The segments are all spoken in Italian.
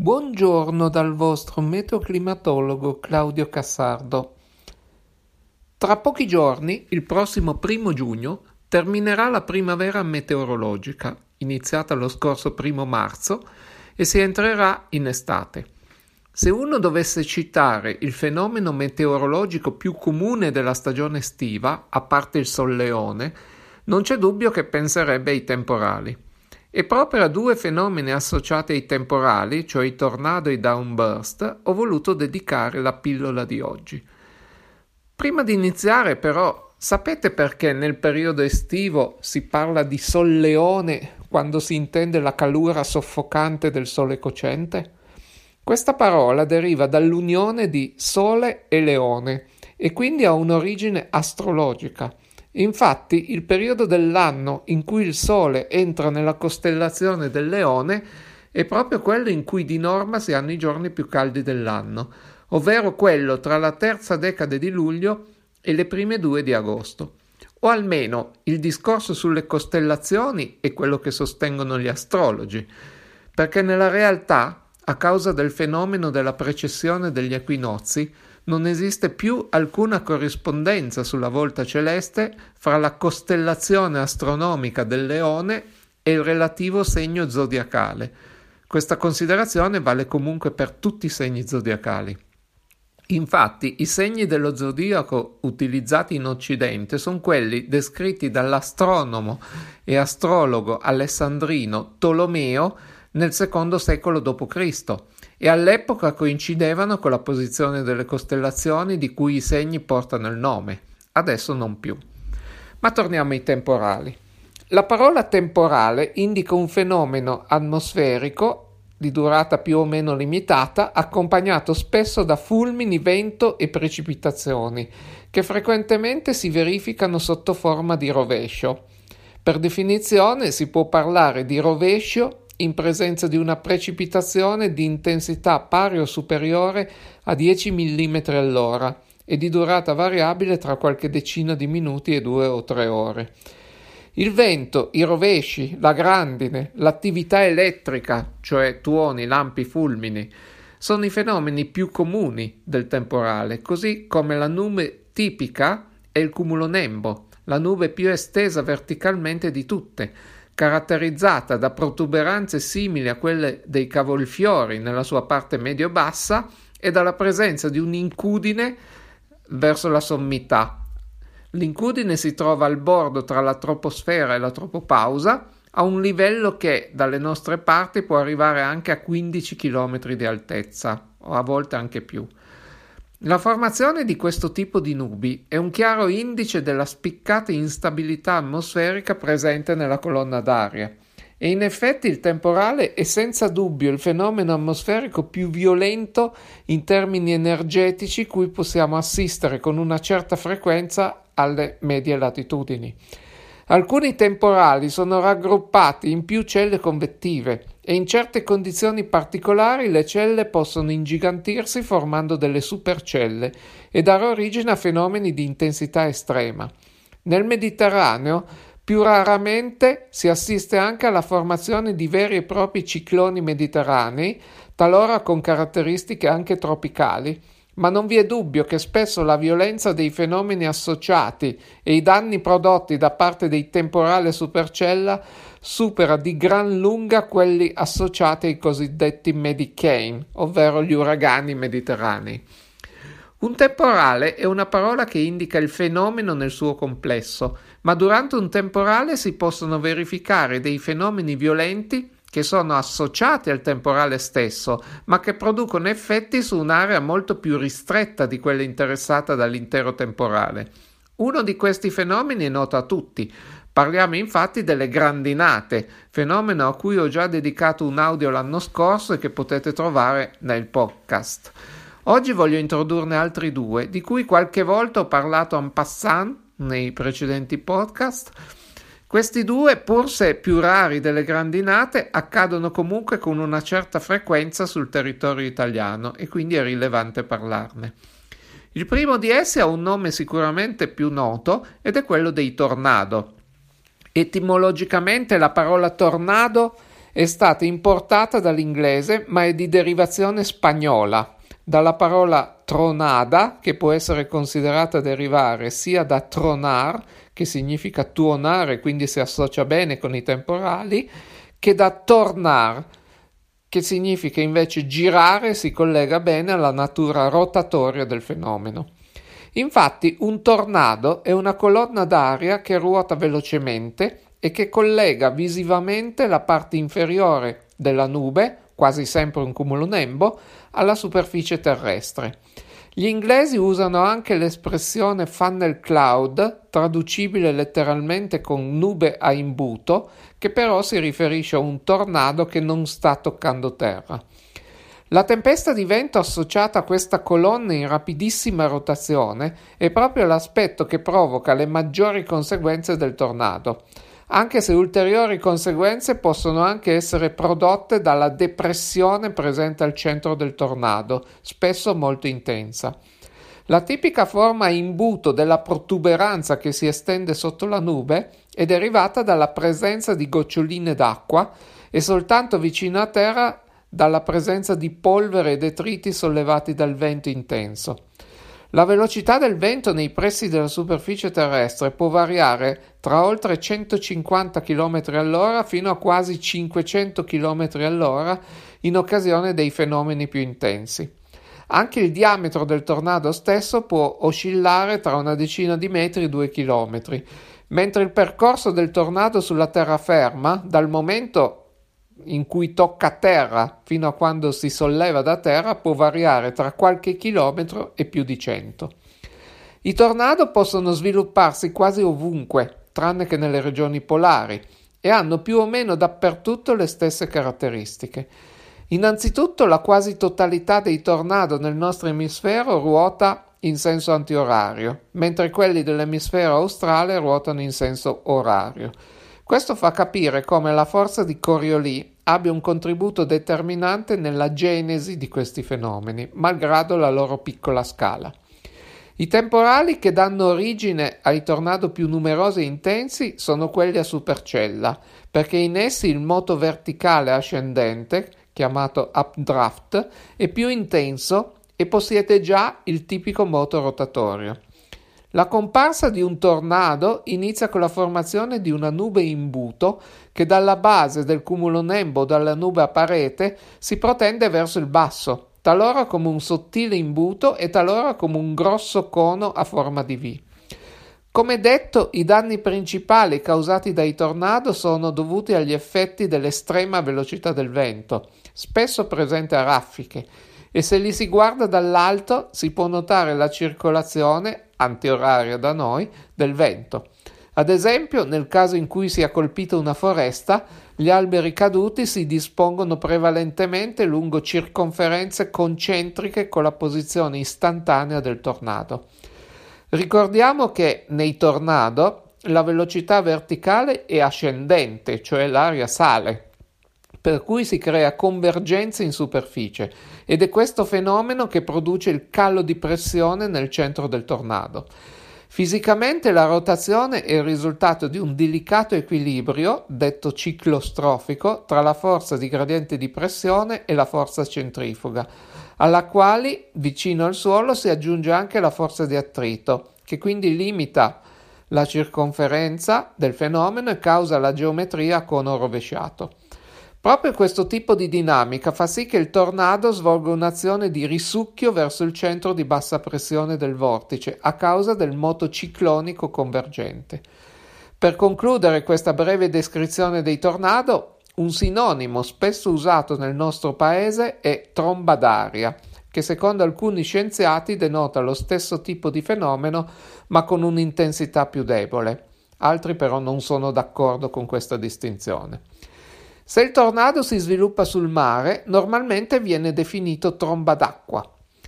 Buongiorno dal vostro meteoclimatologo Claudio Cassardo. Tra pochi giorni, il prossimo primo giugno, terminerà la primavera meteorologica, iniziata lo scorso primo marzo, e si entrerà in estate. Se uno dovesse citare il fenomeno meteorologico più comune della stagione estiva, a parte il solleone, non c'è dubbio che penserebbe ai temporali. E proprio a due fenomeni associati ai temporali, cioè i tornado e i downburst, ho voluto dedicare la pillola di oggi. Prima di iniziare, però, sapete perché nel periodo estivo si parla di solleone quando si intende la calura soffocante del sole cocente? Questa parola deriva dall'unione di sole e leone e quindi ha un'origine astrologica. Infatti, il periodo dell'anno in cui il Sole entra nella costellazione del Leone è proprio quello in cui di norma si hanno i giorni più caldi dell'anno, ovvero quello tra la terza decade di luglio e le prime due di agosto. O almeno il discorso sulle costellazioni è quello che sostengono gli astrologi, perché nella realtà, a causa del fenomeno della precessione degli equinozi, non esiste più alcuna corrispondenza sulla volta celeste fra la costellazione astronomica del leone e il relativo segno zodiacale. Questa considerazione vale comunque per tutti i segni zodiacali. Infatti, i segni dello zodiaco utilizzati in Occidente sono quelli descritti dall'astronomo e astrologo alessandrino Tolomeo nel secondo secolo d.C e all'epoca coincidevano con la posizione delle costellazioni di cui i segni portano il nome, adesso non più. Ma torniamo ai temporali. La parola temporale indica un fenomeno atmosferico di durata più o meno limitata, accompagnato spesso da fulmini, vento e precipitazioni, che frequentemente si verificano sotto forma di rovescio. Per definizione si può parlare di rovescio in presenza di una precipitazione di intensità pari o superiore a 10 mm all'ora e di durata variabile tra qualche decina di minuti e due o tre ore. Il vento, i rovesci, la grandine, l'attività elettrica, cioè tuoni, lampi, fulmini, sono i fenomeni più comuni del temporale, così come la nube tipica è il cumulonembo, la nube più estesa verticalmente di tutte, caratterizzata da protuberanze simili a quelle dei cavolfiori nella sua parte medio-bassa e dalla presenza di un'incudine verso la sommità. L'incudine si trova al bordo tra la troposfera e la tropopausa, a un livello che dalle nostre parti può arrivare anche a 15 km di altezza, o a volte anche più. La formazione di questo tipo di nubi è un chiaro indice della spiccata instabilità atmosferica presente nella colonna d'aria e in effetti il temporale è senza dubbio il fenomeno atmosferico più violento in termini energetici cui possiamo assistere con una certa frequenza alle medie latitudini. Alcuni temporali sono raggruppati in più celle convettive e in certe condizioni particolari le celle possono ingigantirsi formando delle supercelle e dare origine a fenomeni di intensità estrema. Nel Mediterraneo più raramente si assiste anche alla formazione di veri e propri cicloni mediterranei, talora con caratteristiche anche tropicali, ma non vi è dubbio che spesso la violenza dei fenomeni associati e i danni prodotti da parte dei temporali supercella supera di gran lunga quelli associati ai cosiddetti Medicane, ovvero gli uragani mediterranei. Un temporale è una parola che indica il fenomeno nel suo complesso, ma durante un temporale si possono verificare dei fenomeni violenti che sono associati al temporale stesso, ma che producono effetti su un'area molto più ristretta di quella interessata dall'intero temporale. Uno di questi fenomeni è noto a tutti. Parliamo infatti delle grandinate, fenomeno a cui ho già dedicato un audio l'anno scorso e che potete trovare nel podcast. Oggi voglio introdurne altri due, di cui qualche volta ho parlato en passant nei precedenti podcast questi due, pur se più rari delle grandinate, accadono comunque con una certa frequenza sul territorio italiano e quindi è rilevante parlarne. Il primo di essi ha un nome sicuramente più noto ed è quello dei tornado. Etimologicamente la parola tornado è stata importata dall'inglese ma è di derivazione spagnola, dalla parola tronada, che può essere considerata derivare sia da tronar, che significa tuonare, quindi si associa bene con i temporali, che da tornar, che significa invece girare si collega bene alla natura rotatoria del fenomeno. Infatti un tornado è una colonna d'aria che ruota velocemente e che collega visivamente la parte inferiore della nube, quasi sempre un cumulonembo, alla superficie terrestre. Gli inglesi usano anche l'espressione funnel cloud, traducibile letteralmente con nube a imbuto, che però si riferisce a un tornado che non sta toccando terra. La tempesta di vento associata a questa colonna in rapidissima rotazione è proprio l'aspetto che provoca le maggiori conseguenze del tornado anche se ulteriori conseguenze possono anche essere prodotte dalla depressione presente al centro del tornado, spesso molto intensa. La tipica forma imbuto della protuberanza che si estende sotto la nube è derivata dalla presenza di goccioline d'acqua e soltanto vicino a terra dalla presenza di polvere e detriti sollevati dal vento intenso. La velocità del vento nei pressi della superficie terrestre può variare tra oltre 150 km all'ora fino a quasi 500 km all'ora in occasione dei fenomeni più intensi. Anche il diametro del tornado stesso può oscillare tra una decina di metri e due chilometri, mentre il percorso del tornado sulla terraferma, dal momento in cui tocca terra fino a quando si solleva da terra può variare tra qualche chilometro e più di cento. I tornado possono svilupparsi quasi ovunque, tranne che nelle regioni polari, e hanno più o meno dappertutto le stesse caratteristiche. Innanzitutto la quasi totalità dei tornado nel nostro emisfero ruota in senso antiorario, mentre quelli dell'emisfero australe ruotano in senso orario. Questo fa capire come la forza di Coriolis abbia un contributo determinante nella genesi di questi fenomeni, malgrado la loro piccola scala. I temporali che danno origine ai tornado più numerosi e intensi sono quelli a supercella, perché in essi il moto verticale ascendente, chiamato updraft, è più intenso e possiede già il tipico moto rotatorio. La comparsa di un tornado inizia con la formazione di una nube imbuto che dalla base del cumulonembo dalla nube a parete si protende verso il basso, talora come un sottile imbuto e talora come un grosso cono a forma di V. Come detto, i danni principali causati dai tornado sono dovuti agli effetti dell'estrema velocità del vento, spesso presente a raffiche, e se li si guarda dall'alto si può notare la circolazione antioraria da noi, del vento. Ad esempio, nel caso in cui sia colpita una foresta, gli alberi caduti si dispongono prevalentemente lungo circonferenze concentriche con la posizione istantanea del tornado. Ricordiamo che nei tornado la velocità verticale è ascendente, cioè l'aria sale, per cui si crea convergenza in superficie ed è questo fenomeno che produce il calo di pressione nel centro del tornado. Fisicamente la rotazione è il risultato di un delicato equilibrio, detto ciclo strofico, tra la forza di gradiente di pressione e la forza centrifuga, alla quale vicino al suolo si aggiunge anche la forza di attrito, che quindi limita la circonferenza del fenomeno e causa la geometria a cono rovesciato. Proprio questo tipo di dinamica fa sì che il tornado svolga un'azione di risucchio verso il centro di bassa pressione del vortice a causa del moto ciclonico convergente. Per concludere questa breve descrizione dei tornado, un sinonimo spesso usato nel nostro paese è tromba d'aria, che secondo alcuni scienziati denota lo stesso tipo di fenomeno ma con un'intensità più debole. Altri però non sono d'accordo con questa distinzione. Se il tornado si sviluppa sul mare, normalmente viene definito tromba d'acqua.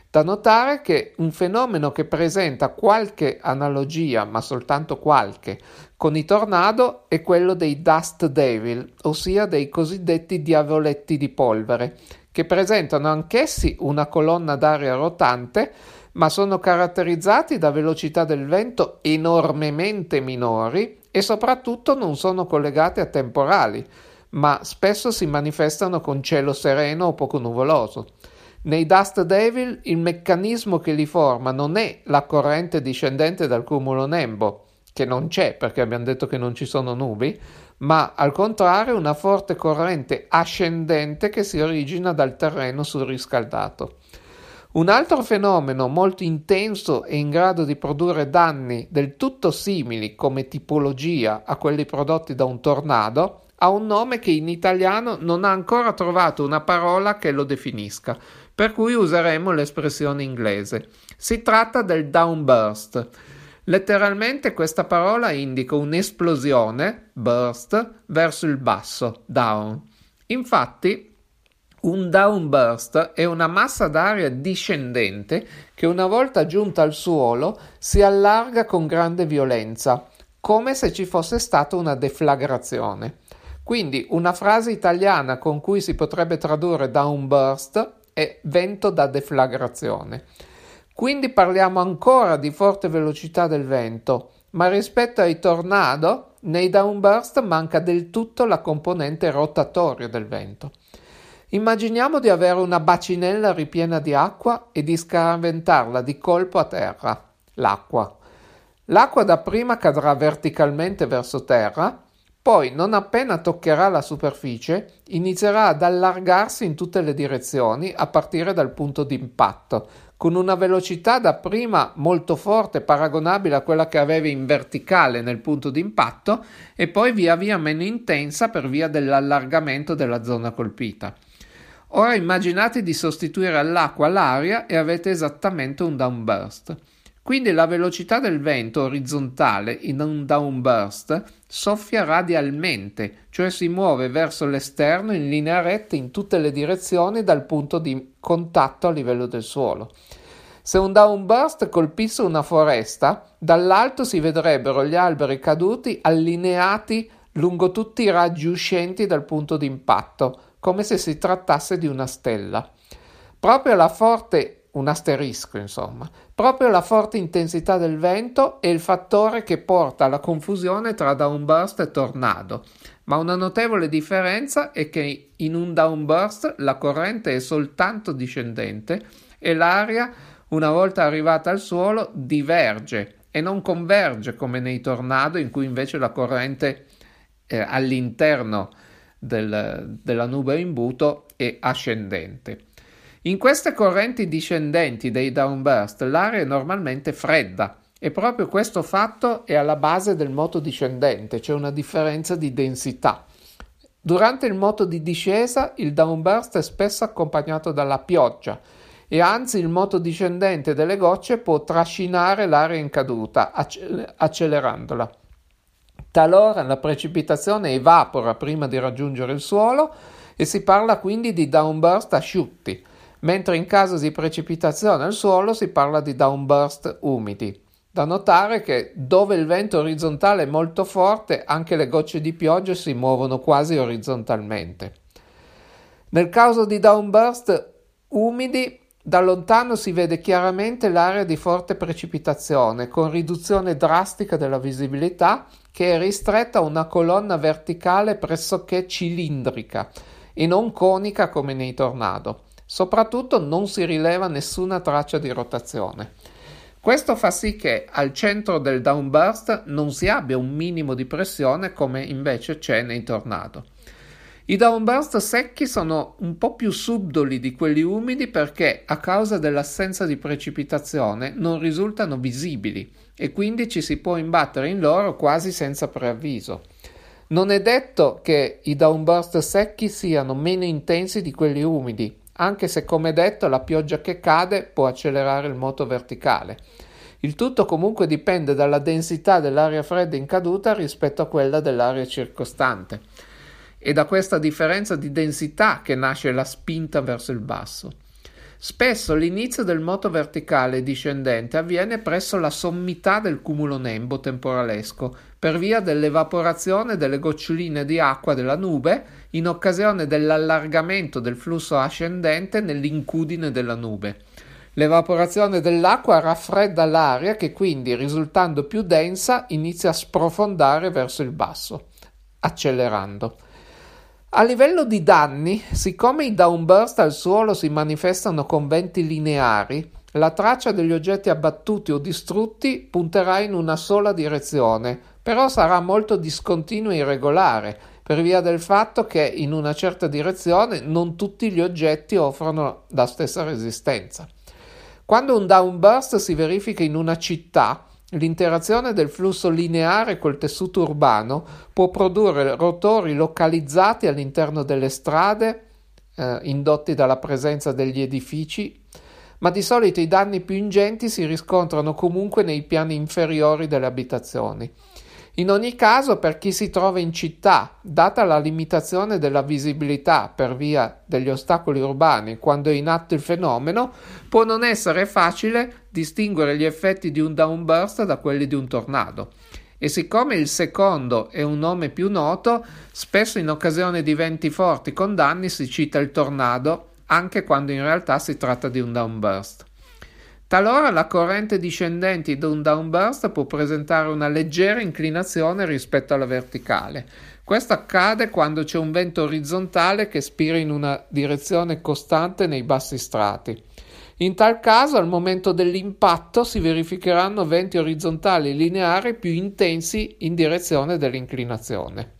Da notare che un fenomeno che presenta qualche analogia, ma soltanto qualche, con i tornado è quello dei dust devil, ossia dei cosiddetti diavoletti di polvere, che presentano anch'essi una colonna d'aria rotante, ma sono caratterizzati da velocità del vento enormemente minori e soprattutto non sono collegati a temporali, ma spesso si manifestano con cielo sereno o poco nuvoloso. Nei Dust Devil il meccanismo che li forma non è la corrente discendente dal cumulo Nembo, che non c'è perché abbiamo detto che non ci sono nubi, ma al contrario una forte corrente ascendente che si origina dal terreno surriscaldato. Un altro fenomeno molto intenso e in grado di produrre danni del tutto simili come tipologia a quelli prodotti da un tornado ha un nome che in italiano non ha ancora trovato una parola che lo definisca, per cui useremo l'espressione inglese. Si tratta del downburst. Letteralmente questa parola indica un'esplosione, burst, verso il basso, down. Infatti, un downburst è una massa d'aria discendente che una volta giunta al suolo si allarga con grande violenza, come se ci fosse stata una deflagrazione. Quindi una frase italiana con cui si potrebbe tradurre downburst è vento da deflagrazione. Quindi parliamo ancora di forte velocità del vento, ma rispetto ai tornado, nei downburst manca del tutto la componente rotatoria del vento. Immaginiamo di avere una bacinella ripiena di acqua e di scaraventarla di colpo a terra, l'acqua. L'acqua dapprima cadrà verticalmente verso terra, poi, non appena toccherà la superficie, inizierà ad allargarsi in tutte le direzioni a partire dal punto di impatto, con una velocità dapprima molto forte, paragonabile a quella che avevi in verticale nel punto di impatto, e poi via via meno intensa per via dell'allargamento della zona colpita. Ora immaginate di sostituire all'acqua l'aria e avete esattamente un downburst. Quindi la velocità del vento orizzontale in un downburst soffia radialmente, cioè si muove verso l'esterno in linea retta in tutte le direzioni dal punto di contatto a livello del suolo. Se un downburst colpisse una foresta, dall'alto si vedrebbero gli alberi caduti allineati lungo tutti i raggi uscenti dal punto di impatto, come se si trattasse di una stella. Proprio la forte, un asterisco insomma, proprio la forte intensità del vento è il fattore che porta alla confusione tra downburst e tornado, ma una notevole differenza è che in un downburst la corrente è soltanto discendente e l'aria, una volta arrivata al suolo, diverge e non converge come nei tornado in cui invece la corrente eh, all'interno del, della nube imbuto è ascendente. In queste correnti discendenti dei downburst l'aria è normalmente fredda e proprio questo fatto è alla base del moto discendente, c'è una differenza di densità. Durante il moto di discesa il downburst è spesso accompagnato dalla pioggia e anzi il moto discendente delle gocce può trascinare l'aria in caduta accelerandola. Talora la precipitazione evapora prima di raggiungere il suolo e si parla quindi di downburst asciutti, mentre in caso di precipitazione al suolo si parla di downburst umidi. Da notare che dove il vento orizzontale è molto forte, anche le gocce di pioggia si muovono quasi orizzontalmente. Nel caso di downburst umidi, da lontano si vede chiaramente l'area di forte precipitazione, con riduzione drastica della visibilità che è ristretta a una colonna verticale pressoché cilindrica e non conica come nei tornado. Soprattutto non si rileva nessuna traccia di rotazione. Questo fa sì che al centro del downburst non si abbia un minimo di pressione come invece c'è nei tornado. I downburst secchi sono un po' più subdoli di quelli umidi perché a causa dell'assenza di precipitazione non risultano visibili e quindi ci si può imbattere in loro quasi senza preavviso. Non è detto che i downburst secchi siano meno intensi di quelli umidi, anche se come detto la pioggia che cade può accelerare il moto verticale. Il tutto comunque dipende dalla densità dell'aria fredda in caduta rispetto a quella dell'aria circostante. È da questa differenza di densità che nasce la spinta verso il basso. Spesso l'inizio del moto verticale discendente avviene presso la sommità del cumulo nembo temporalesco per via dell'evaporazione delle goccioline di acqua della nube in occasione dell'allargamento del flusso ascendente nell'incudine della nube. L'evaporazione dell'acqua raffredda l'aria che quindi, risultando più densa, inizia a sprofondare verso il basso, accelerando. A livello di danni, siccome i downburst al suolo si manifestano con venti lineari, la traccia degli oggetti abbattuti o distrutti punterà in una sola direzione, però sarà molto discontinua e irregolare, per via del fatto che in una certa direzione non tutti gli oggetti offrono la stessa resistenza. Quando un downburst si verifica in una città, L'interazione del flusso lineare col tessuto urbano può produrre rotori localizzati all'interno delle strade, eh, indotti dalla presenza degli edifici, ma di solito i danni più ingenti si riscontrano comunque nei piani inferiori delle abitazioni. In ogni caso, per chi si trova in città, data la limitazione della visibilità per via degli ostacoli urbani quando è in atto il fenomeno, può non essere facile distinguere gli effetti di un downburst da quelli di un tornado. E siccome il secondo è un nome più noto, spesso in occasione di venti forti con danni si cita il tornado, anche quando in realtà si tratta di un downburst. Talora la corrente discendente di un downburst può presentare una leggera inclinazione rispetto alla verticale. Questo accade quando c'è un vento orizzontale che spira in una direzione costante nei bassi strati. In tal caso, al momento dell'impatto si verificheranno venti orizzontali lineari più intensi in direzione dell'inclinazione.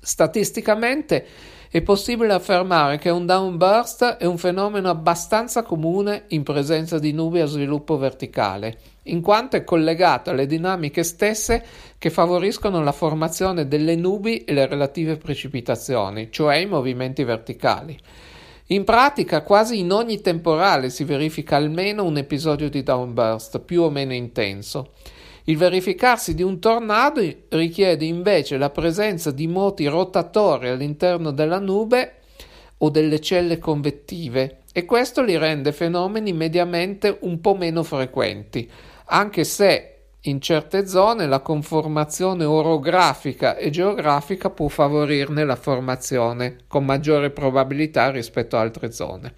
Statisticamente è possibile affermare che un downburst è un fenomeno abbastanza comune in presenza di nubi a sviluppo verticale, in quanto è collegato alle dinamiche stesse che favoriscono la formazione delle nubi e le relative precipitazioni, cioè i movimenti verticali. In pratica, quasi in ogni temporale si verifica almeno un episodio di downburst, più o meno intenso. Il verificarsi di un tornado richiede invece la presenza di moti rotatori all'interno della nube o delle celle convettive e questo li rende fenomeni mediamente un po' meno frequenti, anche se in certe zone la conformazione orografica e geografica può favorirne la formazione con maggiore probabilità rispetto a altre zone.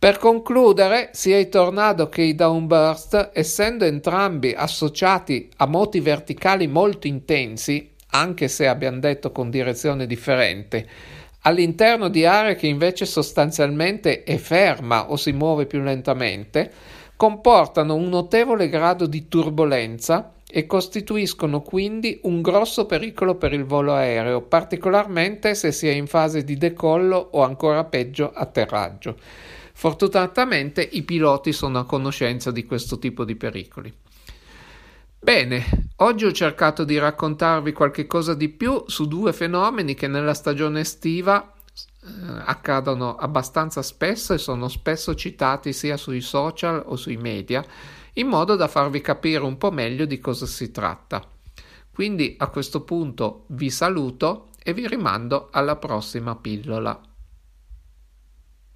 Per concludere, sia i tornado che i downburst, essendo entrambi associati a moti verticali molto intensi, anche se abbiamo detto con direzione differente, all'interno di aree che invece sostanzialmente è ferma o si muove più lentamente, comportano un notevole grado di turbolenza e costituiscono quindi un grosso pericolo per il volo aereo, particolarmente se si è in fase di decollo o ancora peggio atterraggio. Fortunatamente i piloti sono a conoscenza di questo tipo di pericoli. Bene, oggi ho cercato di raccontarvi qualche cosa di più su due fenomeni che nella stagione estiva eh, accadono abbastanza spesso e sono spesso citati sia sui social o sui media, in modo da farvi capire un po' meglio di cosa si tratta. Quindi a questo punto vi saluto e vi rimando alla prossima pillola.